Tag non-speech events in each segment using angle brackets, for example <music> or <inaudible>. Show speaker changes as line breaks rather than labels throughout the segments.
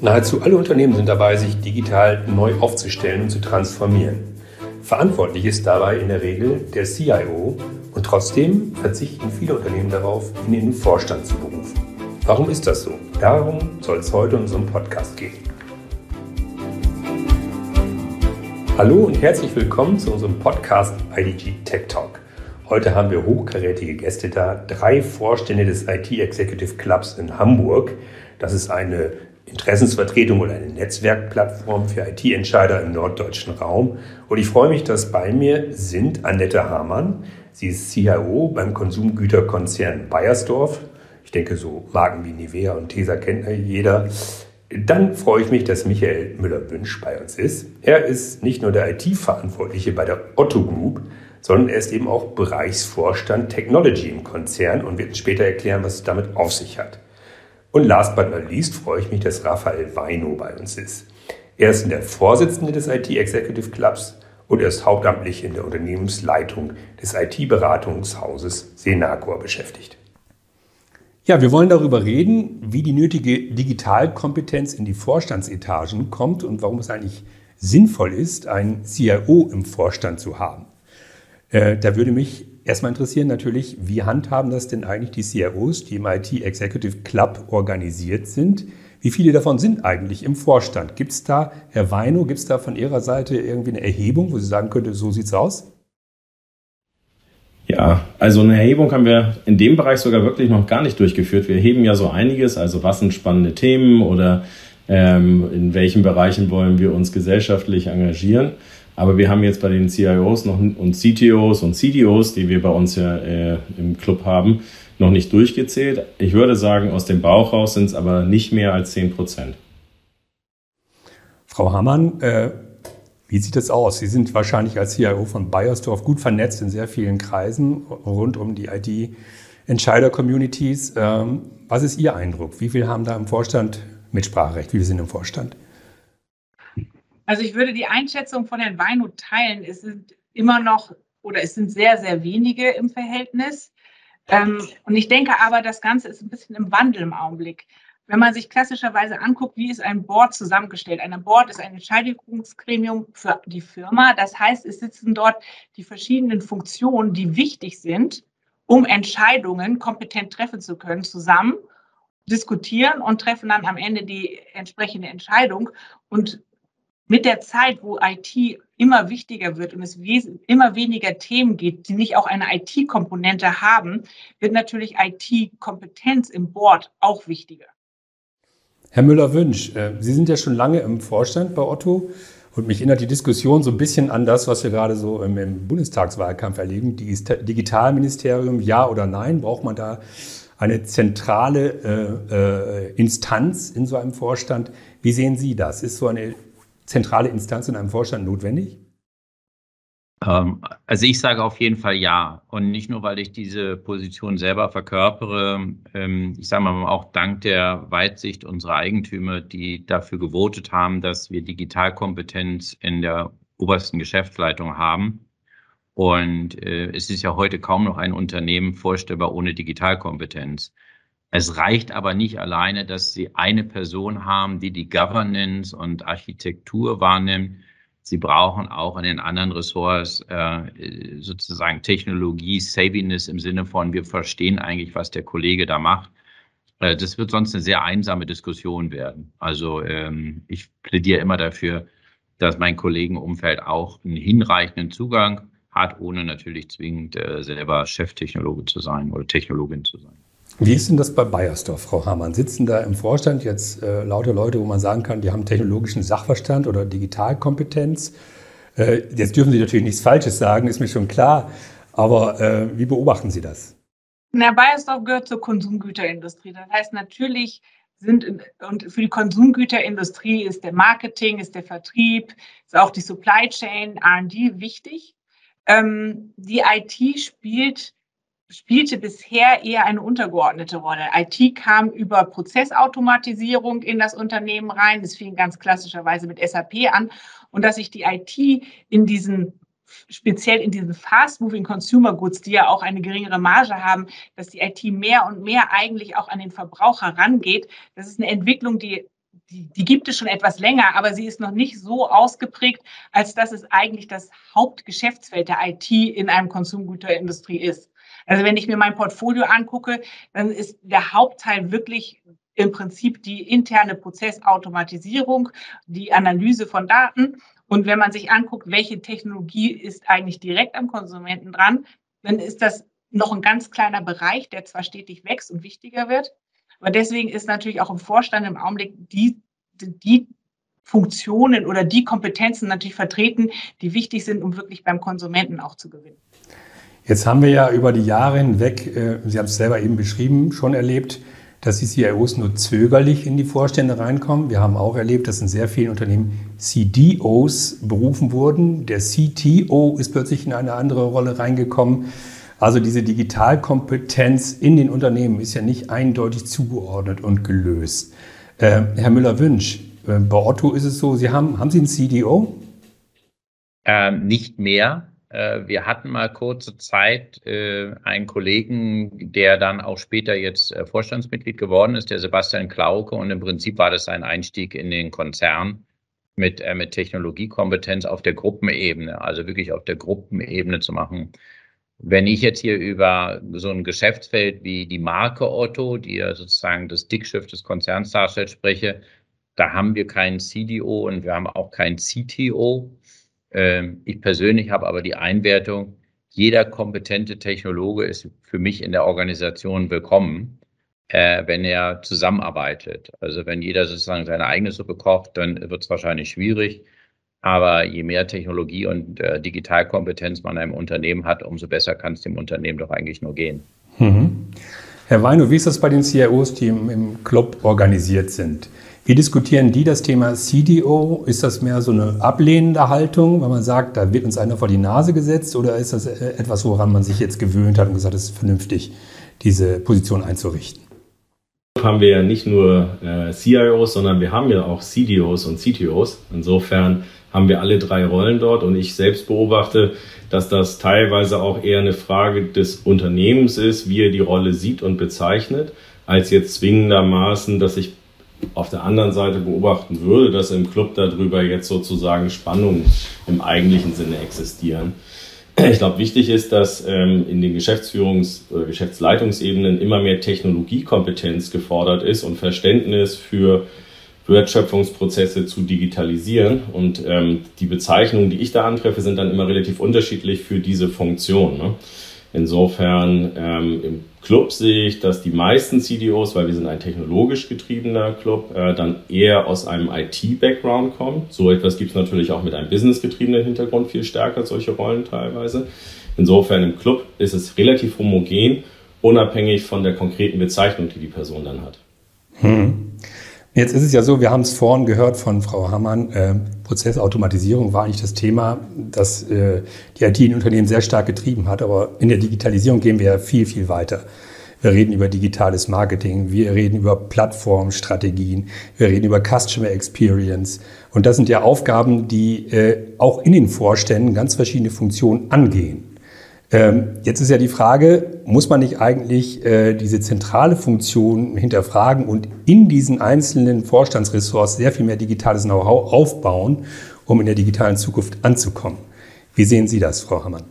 Nahezu alle Unternehmen sind dabei, sich digital neu aufzustellen und zu transformieren. Verantwortlich ist dabei in der Regel der CIO und trotzdem verzichten viele Unternehmen darauf, ihn in den Vorstand zu berufen. Warum ist das so? Darum soll es heute in unserem Podcast gehen. Hallo und herzlich willkommen zu unserem Podcast IDG Tech Talk. Heute haben wir hochkarätige Gäste da, drei Vorstände des IT Executive Clubs in Hamburg. Das ist eine Interessensvertretung oder eine Netzwerkplattform für IT-Entscheider im norddeutschen Raum. Und ich freue mich, dass bei mir sind Annette Hamann. Sie ist CIO beim Konsumgüterkonzern Bayersdorf. Ich denke, so Marken wie Nivea und Tesa kennt jeder. Dann freue ich mich, dass Michael Müller-Wünsch bei uns ist. Er ist nicht nur der IT-Verantwortliche bei der Otto Group, sondern er ist eben auch Bereichsvorstand Technology im Konzern und wird später erklären, was es damit auf sich hat. Und last but not least freue ich mich, dass Raphael Weino bei uns ist. Er ist der Vorsitzende des IT Executive Clubs und er ist hauptamtlich in der Unternehmensleitung des IT-Beratungshauses Senacor beschäftigt. Ja, wir wollen darüber reden, wie die nötige Digitalkompetenz in die Vorstandsetagen kommt und warum es eigentlich sinnvoll ist, einen CIO im Vorstand zu haben. Äh, da würde mich erstmal interessieren natürlich, wie handhaben das denn eigentlich die CIOs, die im IT Executive Club organisiert sind? Wie viele davon sind eigentlich im Vorstand? Gibt es da, Herr Weino, gibt es da von Ihrer Seite irgendwie eine Erhebung, wo Sie sagen könnte, so sieht's aus?
Ja, also eine Erhebung haben wir in dem Bereich sogar wirklich noch gar nicht durchgeführt. Wir erheben ja so einiges, also was sind spannende Themen oder ähm, in welchen Bereichen wollen wir uns gesellschaftlich engagieren. Aber wir haben jetzt bei den CIOs noch, und CTOs und CDOs, die wir bei uns ja äh, im Club haben, noch nicht durchgezählt. Ich würde sagen, aus dem Bauch raus sind es aber nicht mehr als 10 Prozent.
Frau Hammann, äh, wie sieht es aus? Sie sind wahrscheinlich als CIO von Bayersdorf gut vernetzt in sehr vielen Kreisen rund um die IT-Entscheider-Communities. Ähm, was ist Ihr Eindruck? Wie viele haben da im Vorstand Mitspracherecht? Wie viele sind im Vorstand?
Also ich würde die Einschätzung von Herrn Weino teilen. Es sind immer noch oder es sind sehr, sehr wenige im Verhältnis. Ähm, und ich denke aber, das Ganze ist ein bisschen im Wandel im Augenblick. Wenn man sich klassischerweise anguckt, wie ist ein Board zusammengestellt? Ein Board ist ein Entscheidungsgremium für die Firma. Das heißt, es sitzen dort die verschiedenen Funktionen, die wichtig sind, um Entscheidungen kompetent treffen zu können, zusammen diskutieren und treffen dann am Ende die entsprechende Entscheidung. Und mit der Zeit, wo IT immer wichtiger wird und es immer weniger Themen gibt, die nicht auch eine IT-Komponente haben, wird natürlich IT-Kompetenz im Board auch wichtiger.
Herr Müller-Wünsch, äh, Sie sind ja schon lange im Vorstand bei Otto und mich erinnert die Diskussion so ein bisschen an das, was wir gerade so im Bundestagswahlkampf erleben. Digitalministerium, ja oder nein? Braucht man da eine zentrale äh, äh, Instanz in so einem Vorstand? Wie sehen Sie das? Ist so eine zentrale Instanz in einem Vorstand notwendig?
Ähm, also ich sage auf jeden Fall ja. Und nicht nur, weil ich diese Position selber verkörpere, ähm, ich sage mal auch dank der Weitsicht unserer Eigentümer, die dafür gewotet haben, dass wir Digitalkompetenz in der obersten Geschäftsleitung haben. Und äh, es ist ja heute kaum noch ein Unternehmen vorstellbar ohne Digitalkompetenz. Es reicht aber nicht alleine, dass Sie eine Person haben, die die Governance und Architektur wahrnimmt. Sie brauchen auch in den anderen Ressorts äh, sozusagen Technologie, Saviness im Sinne von, wir verstehen eigentlich, was der Kollege da macht. Äh, das wird sonst eine sehr einsame Diskussion werden. Also ähm, ich plädiere immer dafür, dass mein Kollegenumfeld auch einen hinreichenden Zugang hat, ohne natürlich zwingend äh, selber Cheftechnologe zu sein oder Technologin zu sein.
Wie ist denn das bei Bayersdorf, Frau Hamann? Sitzen da im Vorstand jetzt äh, lauter Leute, wo man sagen kann, die haben technologischen Sachverstand oder Digitalkompetenz? Äh, jetzt dürfen Sie natürlich nichts Falsches sagen, ist mir schon klar. Aber äh, wie beobachten Sie das?
Na, Bayersdorf gehört zur Konsumgüterindustrie. Das heißt, natürlich sind und für die Konsumgüterindustrie ist der Marketing, ist der Vertrieb, ist auch die Supply Chain, R&D wichtig. Ähm, die IT spielt spielte bisher eher eine untergeordnete Rolle. IT kam über Prozessautomatisierung in das Unternehmen rein. Das fing ganz klassischerweise mit SAP an. Und dass sich die IT in diesen speziell in diesen Fast-Moving Consumer Goods, die ja auch eine geringere Marge haben, dass die IT mehr und mehr eigentlich auch an den Verbraucher rangeht. Das ist eine Entwicklung, die die, die, gibt es schon etwas länger, aber sie ist noch nicht so ausgeprägt, als dass es eigentlich das Hauptgeschäftsfeld der IT in einem Konsumgüterindustrie ist. Also wenn ich mir mein Portfolio angucke, dann ist der Hauptteil wirklich im Prinzip die interne Prozessautomatisierung, die Analyse von Daten. Und wenn man sich anguckt, welche Technologie ist eigentlich direkt am Konsumenten dran, dann ist das noch ein ganz kleiner Bereich, der zwar stetig wächst und wichtiger wird, aber deswegen ist natürlich auch im Vorstand im Augenblick die, die Funktionen oder die Kompetenzen natürlich vertreten, die wichtig sind, um wirklich beim Konsumenten auch zu gewinnen.
Jetzt haben wir ja über die Jahre hinweg, äh, Sie haben es selber eben beschrieben, schon erlebt, dass die CIOs nur zögerlich in die Vorstände reinkommen. Wir haben auch erlebt, dass in sehr vielen Unternehmen CDOs berufen wurden. Der CTO ist plötzlich in eine andere Rolle reingekommen. Also diese Digitalkompetenz in den Unternehmen ist ja nicht eindeutig zugeordnet und gelöst. Äh, Herr Müller-Wünsch, äh, bei Otto ist es so, Sie haben, haben Sie einen CDO?
Ähm, nicht mehr. Äh, wir hatten mal kurze Zeit äh, einen Kollegen, der dann auch später jetzt äh, Vorstandsmitglied geworden ist, der Sebastian Klauke. Und im Prinzip war das sein Einstieg in den Konzern mit, äh, mit Technologiekompetenz auf der Gruppenebene, also wirklich auf der Gruppenebene zu machen. Wenn ich jetzt hier über so ein Geschäftsfeld wie die Marke Otto, die ja sozusagen das Dickschiff des Konzerns darstellt, spreche, da haben wir keinen CDO und wir haben auch keinen CTO. Ähm, ich persönlich habe aber die Einwertung, jeder kompetente Technologe ist für mich in der Organisation willkommen, äh, wenn er zusammenarbeitet. Also wenn jeder sozusagen seine eigene Suppe kocht, dann wird es wahrscheinlich schwierig. Aber je mehr Technologie und äh, Digitalkompetenz man in einem Unternehmen hat, umso besser kann es dem Unternehmen doch eigentlich nur gehen. Mhm.
Herr Weino, wie ist das bei den CIOs, die im, im Club organisiert sind? Wie diskutieren die das Thema CDO? Ist das mehr so eine ablehnende Haltung, weil man sagt, da wird uns einer vor die Nase gesetzt? Oder ist das äh, etwas, woran man sich jetzt gewöhnt hat und gesagt, es ist vernünftig, diese Position einzurichten?
haben wir ja nicht nur äh, CIOs, sondern wir haben ja auch CDOs und CTOs. Insofern haben wir alle drei Rollen dort und ich selbst beobachte, dass das teilweise auch eher eine Frage des Unternehmens ist, wie er die Rolle sieht und bezeichnet, als jetzt zwingendermaßen, dass ich auf der anderen Seite beobachten würde, dass im Club darüber jetzt sozusagen Spannungen im eigentlichen Sinne existieren. Ich glaube, wichtig ist, dass ähm, in den Geschäftsführungs- oder Geschäftsleitungsebenen immer mehr Technologiekompetenz gefordert ist und Verständnis für Wertschöpfungsprozesse zu digitalisieren. Und ähm, die Bezeichnungen, die ich da antreffe, sind dann immer relativ unterschiedlich für diese Funktion. Ne? Insofern ähm, im Club sehe ich, dass die meisten CDOs, weil wir sind ein technologisch getriebener Club, äh, dann eher aus einem IT-Background kommen. So etwas gibt es natürlich auch mit einem business-getriebenen Hintergrund viel stärker, solche Rollen teilweise. Insofern im Club ist es relativ homogen, unabhängig von der konkreten Bezeichnung, die die Person dann hat.
Hm. Jetzt ist es ja so, wir haben es vorhin gehört von Frau Hammann, äh, Prozessautomatisierung war eigentlich das Thema, das äh, die IT in Unternehmen sehr stark getrieben hat. Aber in der Digitalisierung gehen wir ja viel, viel weiter. Wir reden über digitales Marketing, wir reden über Plattformstrategien, wir reden über Customer Experience. Und das sind ja Aufgaben, die äh, auch in den Vorständen ganz verschiedene Funktionen angehen. Ähm, jetzt ist ja die Frage, muss man nicht eigentlich äh, diese zentrale Funktion hinterfragen und in diesen einzelnen Vorstandsressorts sehr viel mehr digitales Know-how aufbauen, um in der digitalen Zukunft anzukommen? Wie sehen Sie das, Frau Hammann?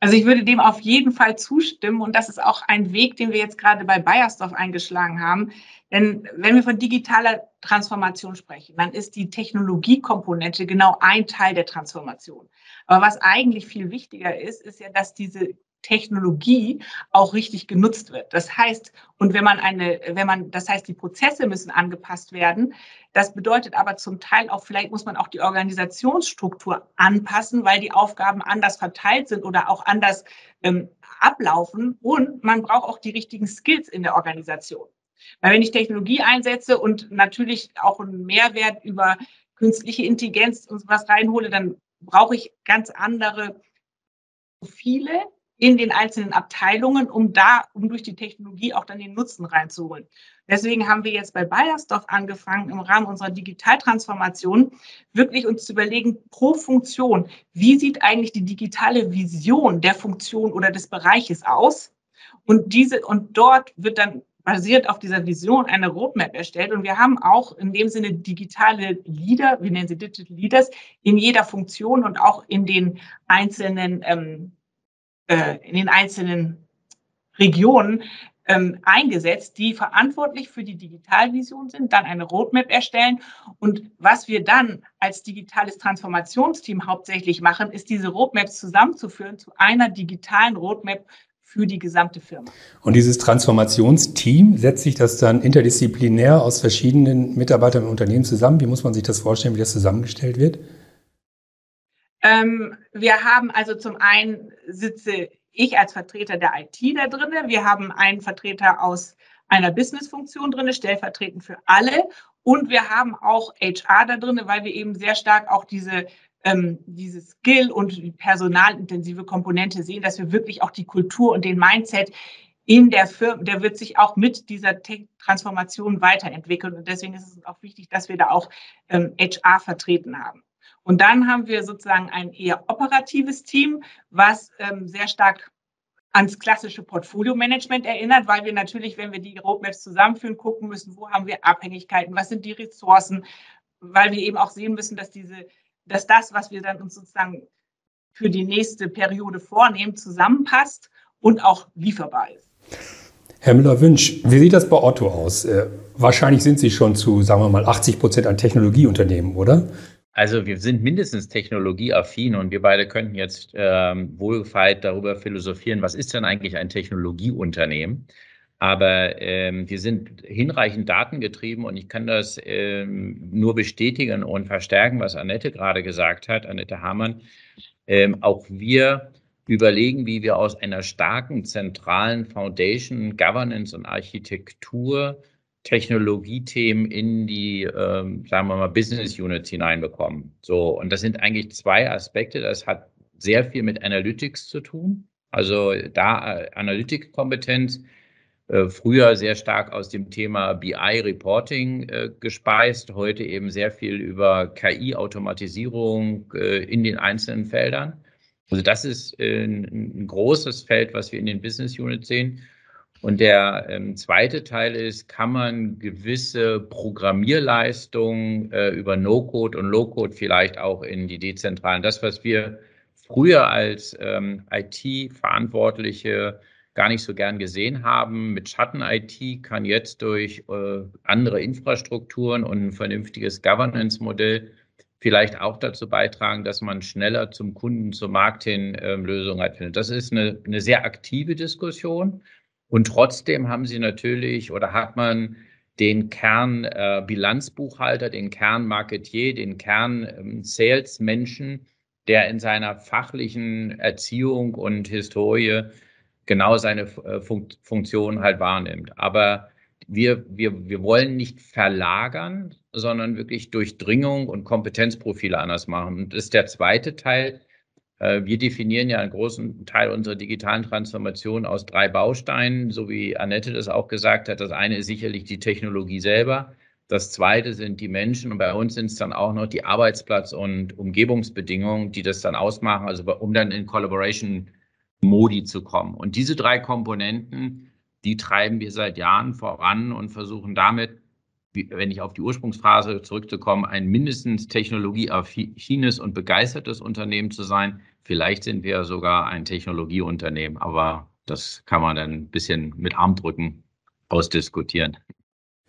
Also ich würde dem auf jeden Fall zustimmen und das ist auch ein Weg, den wir jetzt gerade bei Bayersdorf eingeschlagen haben. Denn wenn wir von digitaler Transformation sprechen, dann ist die Technologiekomponente genau ein Teil der Transformation. Aber was eigentlich viel wichtiger ist, ist ja, dass diese Technologie auch richtig genutzt wird. Das heißt, und wenn man eine, wenn man, das heißt, die Prozesse müssen angepasst werden. Das bedeutet aber zum Teil auch, vielleicht muss man auch die Organisationsstruktur anpassen, weil die Aufgaben anders verteilt sind oder auch anders ähm, ablaufen. Und man braucht auch die richtigen Skills in der Organisation. Weil wenn ich Technologie einsetze und natürlich auch einen Mehrwert über künstliche Intelligenz und was reinhole, dann brauche ich ganz andere Profile in den einzelnen Abteilungen, um da, um durch die Technologie auch dann den Nutzen reinzuholen. Deswegen haben wir jetzt bei Bayersdorf angefangen, im Rahmen unserer Digitaltransformation wirklich uns zu überlegen, pro Funktion, wie sieht eigentlich die digitale Vision der Funktion oder des Bereiches aus? Und diese, und dort wird dann basiert auf dieser Vision eine Roadmap erstellt. Und wir haben auch in dem Sinne digitale Leader, wir nennen sie Digital Leaders, in jeder Funktion und auch in den einzelnen, ähm, äh, in den einzelnen Regionen ähm, eingesetzt, die verantwortlich für die Digitalvision sind, dann eine Roadmap erstellen. Und was wir dann als digitales Transformationsteam hauptsächlich machen, ist diese Roadmaps zusammenzuführen zu einer digitalen Roadmap für die gesamte Firma.
Und dieses Transformationsteam, setzt sich das dann interdisziplinär aus verschiedenen Mitarbeitern im Unternehmen zusammen? Wie muss man sich das vorstellen, wie das zusammengestellt wird?
Ähm, wir haben also zum einen sitze ich als Vertreter der IT da drin. Wir haben einen Vertreter aus einer Businessfunktion drin, stellvertretend für alle. Und wir haben auch HR da drin, weil wir eben sehr stark auch diese ähm, diese Skill und die personalintensive Komponente sehen, dass wir wirklich auch die Kultur und den Mindset in der Firma, der wird sich auch mit dieser Transformation weiterentwickeln. Und deswegen ist es auch wichtig, dass wir da auch ähm, HR vertreten haben. Und dann haben wir sozusagen ein eher operatives Team, was ähm, sehr stark ans klassische Portfolio-Management erinnert, weil wir natürlich, wenn wir die Roadmaps zusammenführen, gucken müssen, wo haben wir Abhängigkeiten, was sind die Ressourcen, weil wir eben auch sehen müssen, dass diese dass das, was wir dann uns sozusagen für die nächste Periode vornehmen, zusammenpasst und auch lieferbar ist.
Herr Müller-Wünsch, wie sieht das bei Otto aus? Äh, wahrscheinlich sind Sie schon zu, sagen wir mal, 80 Prozent ein Technologieunternehmen, oder?
Also wir sind mindestens technologieaffin und wir beide könnten jetzt ähm, wohlgefeit darüber philosophieren, was ist denn eigentlich ein Technologieunternehmen? Aber ähm, wir sind hinreichend datengetrieben und ich kann das ähm, nur bestätigen und verstärken, was Annette gerade gesagt hat, Annette Hamann. Ähm, auch wir überlegen, wie wir aus einer starken zentralen Foundation, Governance und Architektur Technologiethemen in die, ähm, sagen wir mal, Business Units hineinbekommen. So, und das sind eigentlich zwei Aspekte. Das hat sehr viel mit Analytics zu tun. Also da äh, Analytikkompetenz äh, früher sehr stark aus dem Thema BI-Reporting äh, gespeist, heute eben sehr viel über KI-Automatisierung äh, in den einzelnen Feldern. Also das ist äh, ein, ein, großes Feld, was wir in den Business Units sehen. Und der ähm, zweite Teil ist, kann man gewisse Programmierleistungen äh, über No-Code und Low-Code vielleicht auch in die dezentralen, das, was wir früher als ähm, IT-Verantwortliche gar nicht so gern gesehen haben. Mit Schatten-IT kann jetzt durch äh, andere Infrastrukturen und ein vernünftiges Governance-Modell vielleicht auch dazu beitragen, dass man schneller zum Kunden, zum Markt hin äh, Lösungen hat. Das ist eine, eine sehr aktive Diskussion. Und trotzdem haben Sie natürlich oder hat man den Kern äh, Bilanzbuchhalter, den Kern Marketier, den Kern ähm, Salesmenschen, der in seiner fachlichen Erziehung und Historie genau seine äh, Funktion halt wahrnimmt. Aber wir, wir, wir wollen nicht verlagern, sondern wirklich Durchdringung und Kompetenzprofile anders machen. Und das ist der zweite Teil. Äh, wir definieren ja einen großen Teil unserer digitalen Transformation aus drei Bausteinen, so wie Annette das auch gesagt hat. Das eine ist sicherlich die Technologie selber. Das zweite sind die Menschen und bei uns sind es dann auch noch die Arbeitsplatz- und Umgebungsbedingungen, die das dann ausmachen, also um dann in Collaboration Modi zu kommen. Und diese drei Komponenten, die treiben wir seit Jahren voran und versuchen damit, wenn ich auf die Ursprungsphase zurückzukommen, ein mindestens technologieaffines und begeistertes Unternehmen zu sein. Vielleicht sind wir sogar ein Technologieunternehmen, aber das kann man dann ein bisschen mit Armdrücken ausdiskutieren.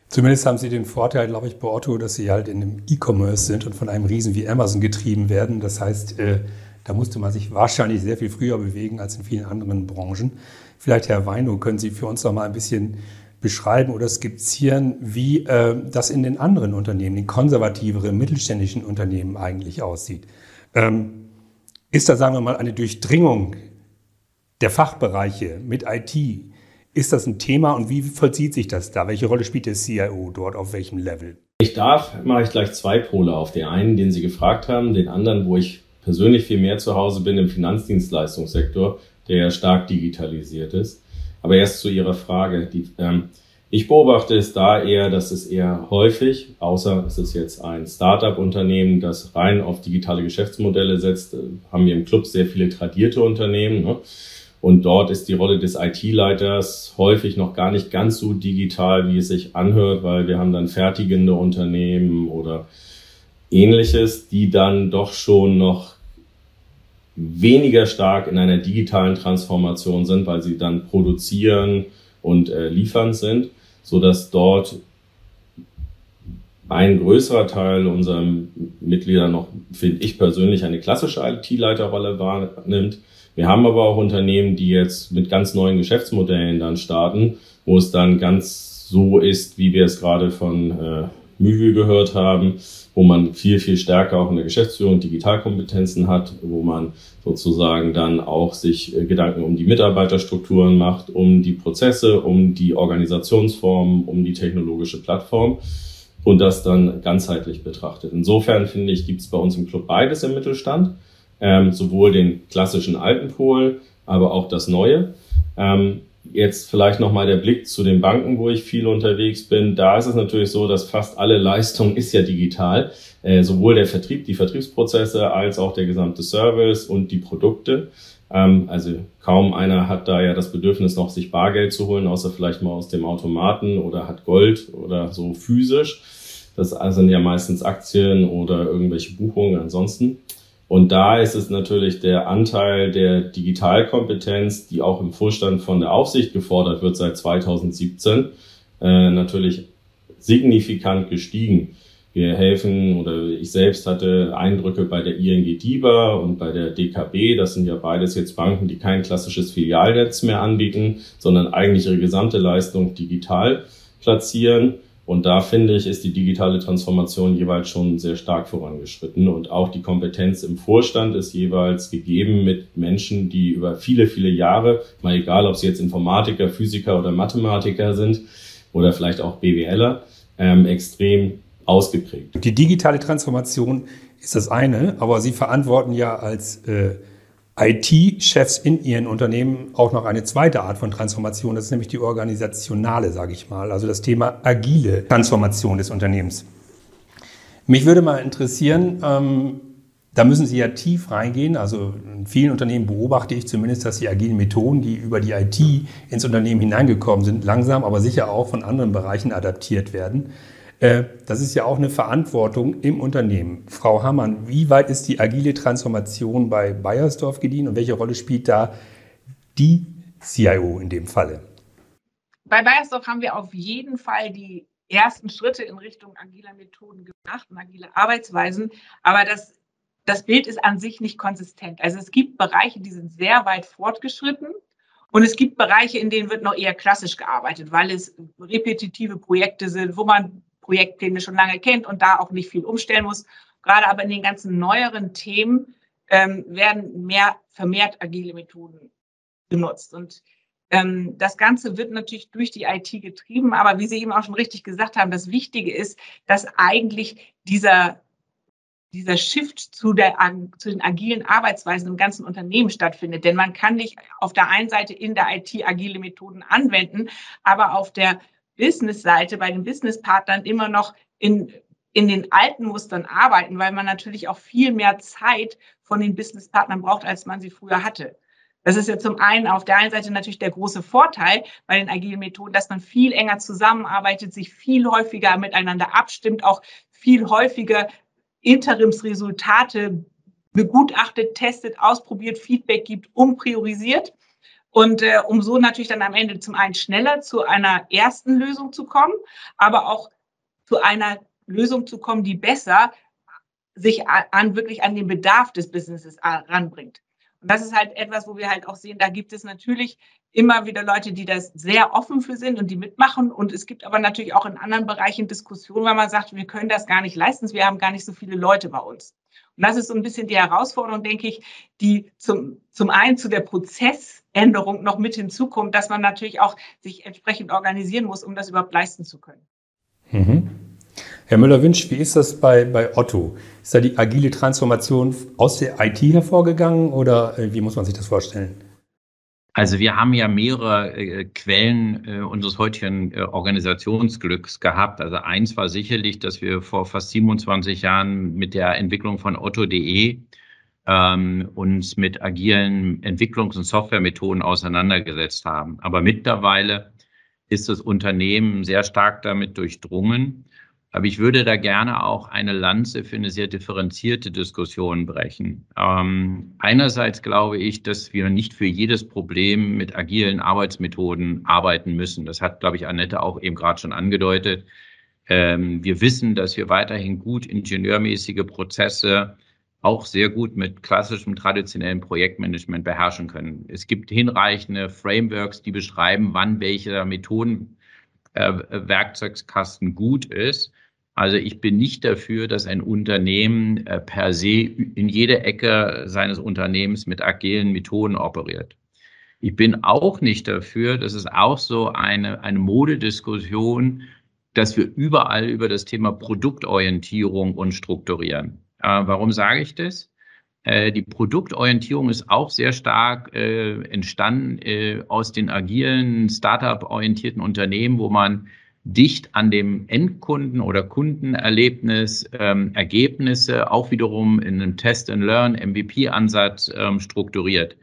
Zumindest haben Sie den Vorteil, glaube ich, bei Otto, dass Sie halt in einem E-Commerce sind und von einem Riesen wie Amazon getrieben werden. Das heißt, äh, da musste man sich wahrscheinlich sehr viel früher bewegen als in vielen anderen Branchen. Vielleicht, Herr Weino, können Sie für uns noch mal ein bisschen beschreiben oder skizzieren, wie äh, das in den anderen Unternehmen, den konservativeren, mittelständischen Unternehmen eigentlich aussieht. Ähm, ist da, sagen wir mal, eine Durchdringung der Fachbereiche mit IT? Ist das ein Thema und wie vollzieht sich das da? Welche Rolle spielt der CIO dort auf welchem Level?
Ich darf, mache ich gleich zwei Pole auf. Den einen, den Sie gefragt haben, den anderen, wo ich persönlich viel mehr zu Hause bin im Finanzdienstleistungssektor, der ja stark digitalisiert ist. Aber erst zu Ihrer Frage. Die, ähm, ich beobachte es da eher, dass es eher häufig, außer es ist jetzt ein Startup-Unternehmen, das rein auf digitale Geschäftsmodelle setzt, äh, haben wir im Club sehr viele tradierte Unternehmen. Ne? Und dort ist die Rolle des IT-Leiters häufig noch gar nicht ganz so digital, wie es sich anhört, weil wir haben dann fertigende Unternehmen oder ähnliches, die dann doch schon noch weniger stark in einer digitalen Transformation sind, weil sie dann produzieren und äh, liefern sind so dass dort ein größerer Teil unserer Mitglieder noch, finde ich persönlich, eine klassische IT-Leiterrolle wahrnimmt. Wir haben aber auch Unternehmen, die jetzt mit ganz neuen Geschäftsmodellen dann starten, wo es dann ganz so ist, wie wir es gerade von äh, Mühe gehört haben, wo man viel, viel stärker auch in der Geschäftsführung Digitalkompetenzen hat, wo man sozusagen dann auch sich äh, Gedanken um die Mitarbeiterstrukturen macht, um die Prozesse, um die Organisationsformen, um die technologische Plattform und das dann ganzheitlich betrachtet. Insofern finde ich, gibt es bei uns im Club beides im Mittelstand, ähm, sowohl den klassischen alten Pol, aber auch das Neue. Ähm, Jetzt vielleicht nochmal der Blick zu den Banken, wo ich viel unterwegs bin. Da ist es natürlich so, dass fast alle Leistung ist ja digital. Äh, sowohl der Vertrieb, die Vertriebsprozesse, als auch der gesamte Service und die Produkte. Ähm, also kaum einer hat da ja das Bedürfnis noch, sich Bargeld zu holen, außer vielleicht mal aus dem Automaten oder hat Gold oder so physisch. Das sind ja meistens Aktien oder irgendwelche Buchungen ansonsten. Und da ist es natürlich der Anteil der Digitalkompetenz, die auch im Vorstand von der Aufsicht gefordert wird seit 2017, äh, natürlich signifikant gestiegen. Wir helfen oder ich selbst hatte Eindrücke bei der ING DIBA und bei der DKB. Das sind ja beides jetzt Banken, die kein klassisches Filialnetz mehr anbieten, sondern eigentlich ihre gesamte Leistung digital platzieren. Und da finde ich, ist die digitale Transformation jeweils schon sehr stark vorangeschritten. Und auch die Kompetenz im Vorstand ist jeweils gegeben mit Menschen, die über viele, viele Jahre, mal egal, ob sie jetzt Informatiker, Physiker oder Mathematiker sind oder vielleicht auch BWLer, ähm, extrem ausgeprägt.
Die digitale Transformation ist das eine, aber Sie verantworten ja als äh, IT-Chefs in ihren Unternehmen auch noch eine zweite Art von Transformation. Das ist nämlich die organisationale, sage ich mal. Also das Thema agile Transformation des Unternehmens. Mich würde mal interessieren, ähm, da müssen Sie ja tief reingehen. Also in vielen Unternehmen beobachte ich zumindest, dass die agilen Methoden, die über die IT ins Unternehmen hineingekommen sind, langsam, aber sicher auch von anderen Bereichen adaptiert werden. Äh, das ist ja auch eine Verantwortung im Unternehmen. Frau Hammann, wie weit ist die agile Transformation bei Bayersdorf gediehen und welche Rolle spielt da die CIO in dem Falle?
Bei Bayersdorf haben wir auf jeden Fall die ersten Schritte in Richtung agiler Methoden gemacht und agile Arbeitsweisen. Aber das, das Bild ist an sich nicht konsistent. Also es gibt Bereiche, die sind sehr weit fortgeschritten. Und es gibt Bereiche, in denen wird noch eher klassisch gearbeitet, weil es repetitive Projekte sind, wo man Projektpläne schon lange kennt und da auch nicht viel umstellen muss. Gerade aber in den ganzen neueren Themen ähm, werden mehr vermehrt agile Methoden genutzt. Und ähm, das Ganze wird natürlich durch die IT getrieben, aber wie Sie eben auch schon richtig gesagt haben, das Wichtige ist, dass eigentlich dieser dieser Shift zu, der, zu den agilen Arbeitsweisen im ganzen Unternehmen stattfindet. Denn man kann nicht auf der einen Seite in der IT agile Methoden anwenden, aber auf der Business-Seite, bei den Business-Partnern immer noch in, in den alten Mustern arbeiten, weil man natürlich auch viel mehr Zeit von den Business-Partnern braucht, als man sie früher hatte. Das ist ja zum einen auf der einen Seite natürlich der große Vorteil bei den agilen Methoden, dass man viel enger zusammenarbeitet, sich viel häufiger miteinander abstimmt, auch viel häufiger Interimsresultate begutachtet, testet, ausprobiert, Feedback gibt, umpriorisiert. Und äh, um so natürlich dann am Ende zum einen schneller zu einer ersten Lösung zu kommen, aber auch zu einer Lösung zu kommen, die besser sich an wirklich an den Bedarf des Businesses ranbringt. Und das ist halt etwas, wo wir halt auch sehen, da gibt es natürlich immer wieder Leute, die das sehr offen für sind und die mitmachen. Und es gibt aber natürlich auch in anderen Bereichen Diskussionen, weil man sagt, wir können das gar nicht leisten, wir haben gar nicht so viele Leute bei uns. Und das ist so ein bisschen die Herausforderung, denke ich, die zum, zum einen zu der Prozessänderung noch mit hinzukommt, dass man natürlich auch sich entsprechend organisieren muss, um das überhaupt leisten zu können.
Mhm. Herr Müller-Winsch, wie ist das bei, bei Otto? Ist da die agile Transformation aus der IT hervorgegangen oder äh, wie muss man sich das vorstellen?
Also wir haben ja mehrere äh, Quellen äh, unseres heutigen äh, Organisationsglücks gehabt. Also eins war sicherlich, dass wir vor fast 27 Jahren mit der Entwicklung von Otto.de ähm, uns mit agilen Entwicklungs- und Softwaremethoden auseinandergesetzt haben. Aber mittlerweile ist das Unternehmen sehr stark damit durchdrungen. Aber ich würde da gerne auch eine Lanze für eine sehr differenzierte Diskussion brechen. Ähm, einerseits glaube ich, dass wir nicht für jedes Problem mit agilen Arbeitsmethoden arbeiten müssen. Das hat, glaube ich, Annette auch eben gerade schon angedeutet. Ähm, wir wissen, dass wir weiterhin gut ingenieurmäßige Prozesse auch sehr gut mit klassischem traditionellen Projektmanagement beherrschen können. Es gibt hinreichende Frameworks, die beschreiben, wann welcher Methoden äh, Werkzeugkasten gut ist. Also ich bin nicht dafür, dass ein Unternehmen äh, per se in jede Ecke seines Unternehmens mit agilen Methoden operiert. Ich bin auch nicht dafür, dass es auch so eine, eine Modediskussion, dass wir überall über das Thema Produktorientierung und strukturieren. Äh, warum sage ich das? Äh, die Produktorientierung ist auch sehr stark äh, entstanden äh, aus den agilen, Startup-orientierten Unternehmen, wo man dicht an dem Endkunden oder Kundenerlebnis ähm, Ergebnisse auch wiederum in einem Test-and-Learn-MVP-Ansatz ähm, strukturiert.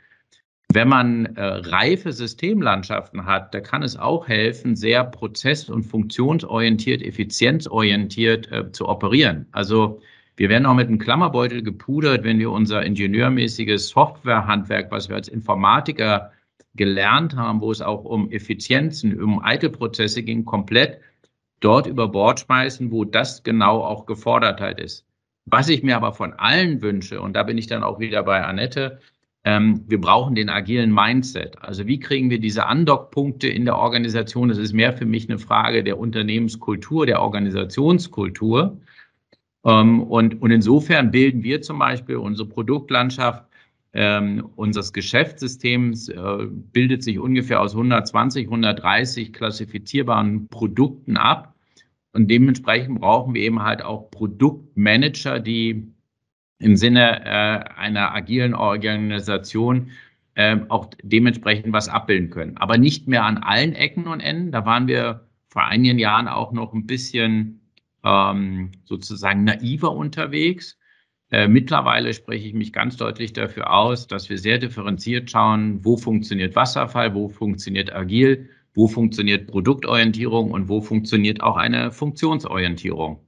Wenn man äh, reife Systemlandschaften hat, da kann es auch helfen, sehr prozess- und funktionsorientiert, effizienzorientiert äh, zu operieren. Also wir werden auch mit einem Klammerbeutel gepudert, wenn wir unser ingenieurmäßiges Softwarehandwerk, was wir als Informatiker gelernt haben, wo es auch um Effizienzen, um Eitelprozesse ging, komplett dort über Bord schmeißen, wo das genau auch gefordert halt ist. Was ich mir aber von allen wünsche, und da bin ich dann auch wieder bei Annette, ähm, wir brauchen den agilen Mindset. Also wie kriegen wir diese Andockpunkte in der Organisation? Das ist mehr für mich eine Frage der Unternehmenskultur, der Organisationskultur. Ähm, und, und insofern bilden wir zum Beispiel unsere Produktlandschaft ähm, unseres Geschäftssystems äh, bildet sich ungefähr aus 120, 130 klassifizierbaren Produkten ab. Und dementsprechend brauchen wir eben halt auch Produktmanager, die im Sinne äh, einer agilen Organisation äh, auch dementsprechend was abbilden können. Aber nicht mehr an allen Ecken und Enden. Da waren wir vor einigen Jahren auch noch ein bisschen ähm, sozusagen naiver unterwegs. Äh, mittlerweile spreche ich mich ganz deutlich dafür aus, dass wir sehr differenziert schauen, wo funktioniert Wasserfall, wo funktioniert agil, wo funktioniert Produktorientierung und wo funktioniert auch eine Funktionsorientierung.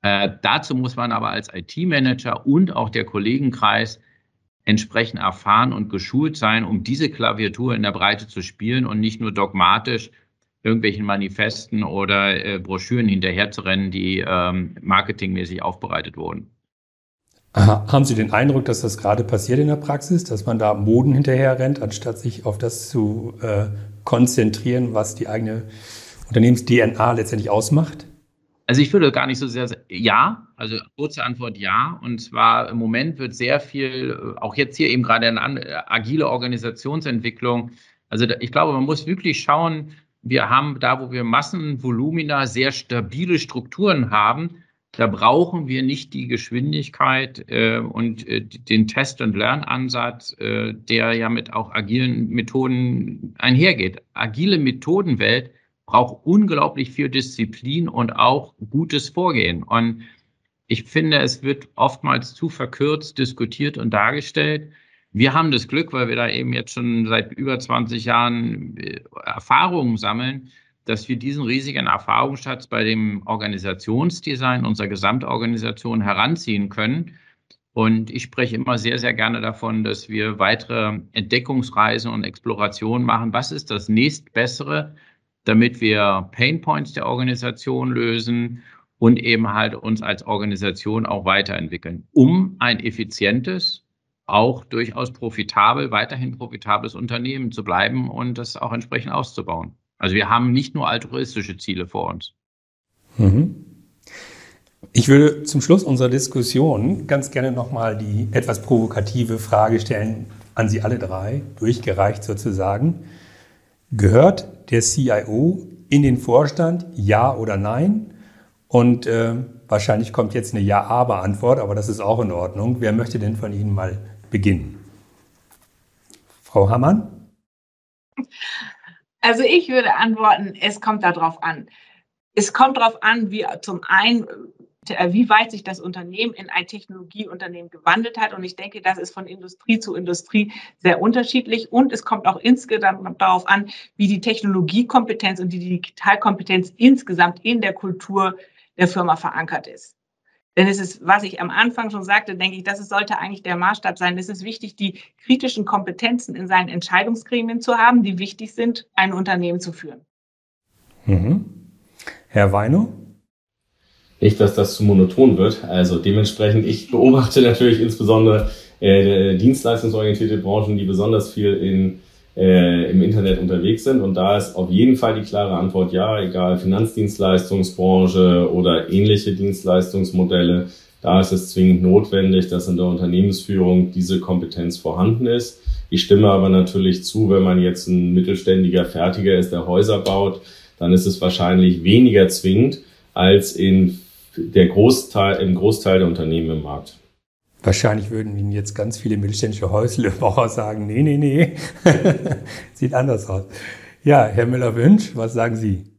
Äh, dazu muss man aber als IT-Manager und auch der Kollegenkreis entsprechend erfahren und geschult sein, um diese Klaviatur in der Breite zu spielen und nicht nur dogmatisch irgendwelchen Manifesten oder äh, Broschüren hinterherzurennen, die ähm, marketingmäßig aufbereitet wurden.
Aha. Haben Sie den Eindruck, dass das gerade passiert in der Praxis, dass man da Moden hinterher rennt, anstatt sich auf das zu äh, konzentrieren, was die eigene Unternehmens-DNA letztendlich ausmacht?
Also ich würde gar nicht so sehr, ja, also kurze Antwort ja. Und zwar im Moment wird sehr viel, auch jetzt hier eben gerade eine agile Organisationsentwicklung. Also ich glaube, man muss wirklich schauen, wir haben da, wo wir Massenvolumina sehr stabile Strukturen haben, da brauchen wir nicht die Geschwindigkeit äh, und äh, den Test- und Lernansatz, äh, der ja mit auch agilen Methoden einhergeht. Agile Methodenwelt braucht unglaublich viel Disziplin und auch gutes Vorgehen. Und ich finde, es wird oftmals zu verkürzt diskutiert und dargestellt. Wir haben das Glück, weil wir da eben jetzt schon seit über 20 Jahren äh, Erfahrungen sammeln, dass wir diesen riesigen Erfahrungsschatz bei dem Organisationsdesign unserer Gesamtorganisation heranziehen können. Und ich spreche immer sehr, sehr gerne davon, dass wir weitere Entdeckungsreisen und Explorationen machen. Was ist das nächstbessere, damit wir Painpoints der Organisation lösen und eben halt uns als Organisation auch weiterentwickeln, um ein effizientes, auch durchaus profitabel, weiterhin profitables Unternehmen zu bleiben und das auch entsprechend auszubauen. Also wir haben nicht nur altruistische Ziele vor uns.
Mhm. Ich würde zum Schluss unserer Diskussion ganz gerne nochmal die etwas provokative Frage stellen an Sie alle drei, durchgereicht sozusagen. Gehört der CIO in den Vorstand, ja oder nein? Und äh, wahrscheinlich kommt jetzt eine Ja-Aber-Antwort, aber das ist auch in Ordnung. Wer möchte denn von Ihnen mal beginnen? Frau Hammann?
Also ich würde antworten, es kommt darauf an. Es kommt darauf an, wie zum einen, äh, wie weit sich das Unternehmen in ein Technologieunternehmen gewandelt hat. Und ich denke, das ist von Industrie zu Industrie sehr unterschiedlich. Und es kommt auch insgesamt darauf an, wie die Technologiekompetenz und die Digitalkompetenz insgesamt in der Kultur der Firma verankert ist. Denn es ist, was ich am Anfang schon sagte, denke ich, das sollte eigentlich der Maßstab sein. Es ist wichtig, die kritischen Kompetenzen in seinen Entscheidungsgremien zu haben, die wichtig sind, ein Unternehmen zu führen.
Mhm. Herr Weino?
Nicht, dass das zu monoton wird. Also dementsprechend, ich beobachte natürlich insbesondere äh, dienstleistungsorientierte Branchen, die besonders viel in äh, im Internet unterwegs sind. Und da ist auf jeden Fall die klare Antwort ja, egal Finanzdienstleistungsbranche oder ähnliche Dienstleistungsmodelle. Da ist es zwingend notwendig, dass in der Unternehmensführung diese Kompetenz vorhanden ist. Ich stimme aber natürlich zu, wenn man jetzt ein mittelständiger Fertiger ist, der Häuser baut, dann ist es wahrscheinlich weniger zwingend als in der Großteil, im Großteil der Unternehmen im Markt.
Wahrscheinlich würden Ihnen jetzt ganz viele mittelständische Häuslebauer sagen, nee, nee, nee, <laughs> sieht anders aus. Ja, Herr Müller-Wünsch, was sagen Sie?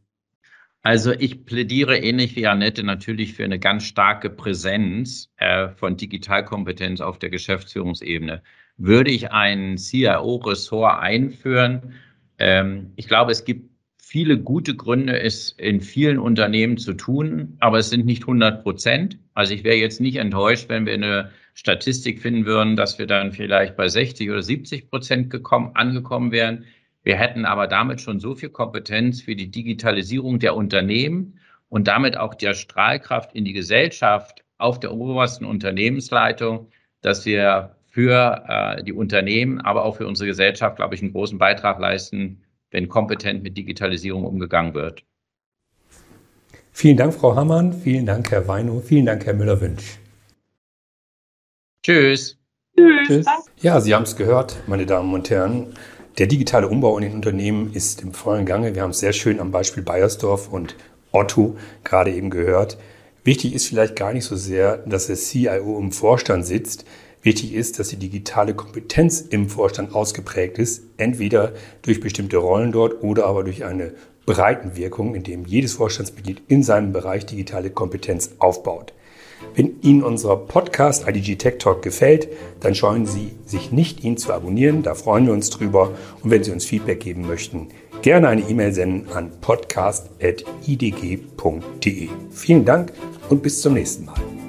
Also ich plädiere ähnlich wie Annette natürlich für eine ganz starke Präsenz äh, von Digitalkompetenz auf der Geschäftsführungsebene. Würde ich ein CIO-Ressort einführen? Ähm, ich glaube, es gibt viele gute Gründe, es in vielen Unternehmen zu tun, aber es sind nicht 100 Prozent. Also ich wäre jetzt nicht enttäuscht, wenn wir eine Statistik finden würden, dass wir dann vielleicht bei 60 oder 70 Prozent gekommen, angekommen wären. Wir hätten aber damit schon so viel Kompetenz für die Digitalisierung der Unternehmen und damit auch der Strahlkraft in die Gesellschaft auf der obersten Unternehmensleitung, dass wir für äh, die Unternehmen, aber auch für unsere Gesellschaft, glaube ich, einen großen Beitrag leisten, wenn kompetent mit Digitalisierung umgegangen wird.
Vielen Dank, Frau Hammann. Vielen Dank, Herr Weino. Vielen Dank, Herr Müller-Wünsch.
Tschüss.
Tschüss. Ja, Sie haben es gehört, meine Damen und Herren. Der digitale Umbau in den Unternehmen ist im vollen Gange. Wir haben es sehr schön am Beispiel Bayersdorf und Otto gerade eben gehört. Wichtig ist vielleicht gar nicht so sehr, dass der CIO im Vorstand sitzt. Wichtig ist, dass die digitale Kompetenz im Vorstand ausgeprägt ist, entweder durch bestimmte Rollen dort oder aber durch eine Breitenwirkung, indem jedes Vorstandsmitglied in seinem Bereich digitale Kompetenz aufbaut. Wenn Ihnen unser Podcast IDG Tech Talk gefällt, dann scheuen Sie sich nicht, ihn zu abonnieren. Da freuen wir uns drüber. Und wenn Sie uns Feedback geben möchten, gerne eine E-Mail senden an podcast.idg.de. Vielen Dank und bis zum nächsten Mal.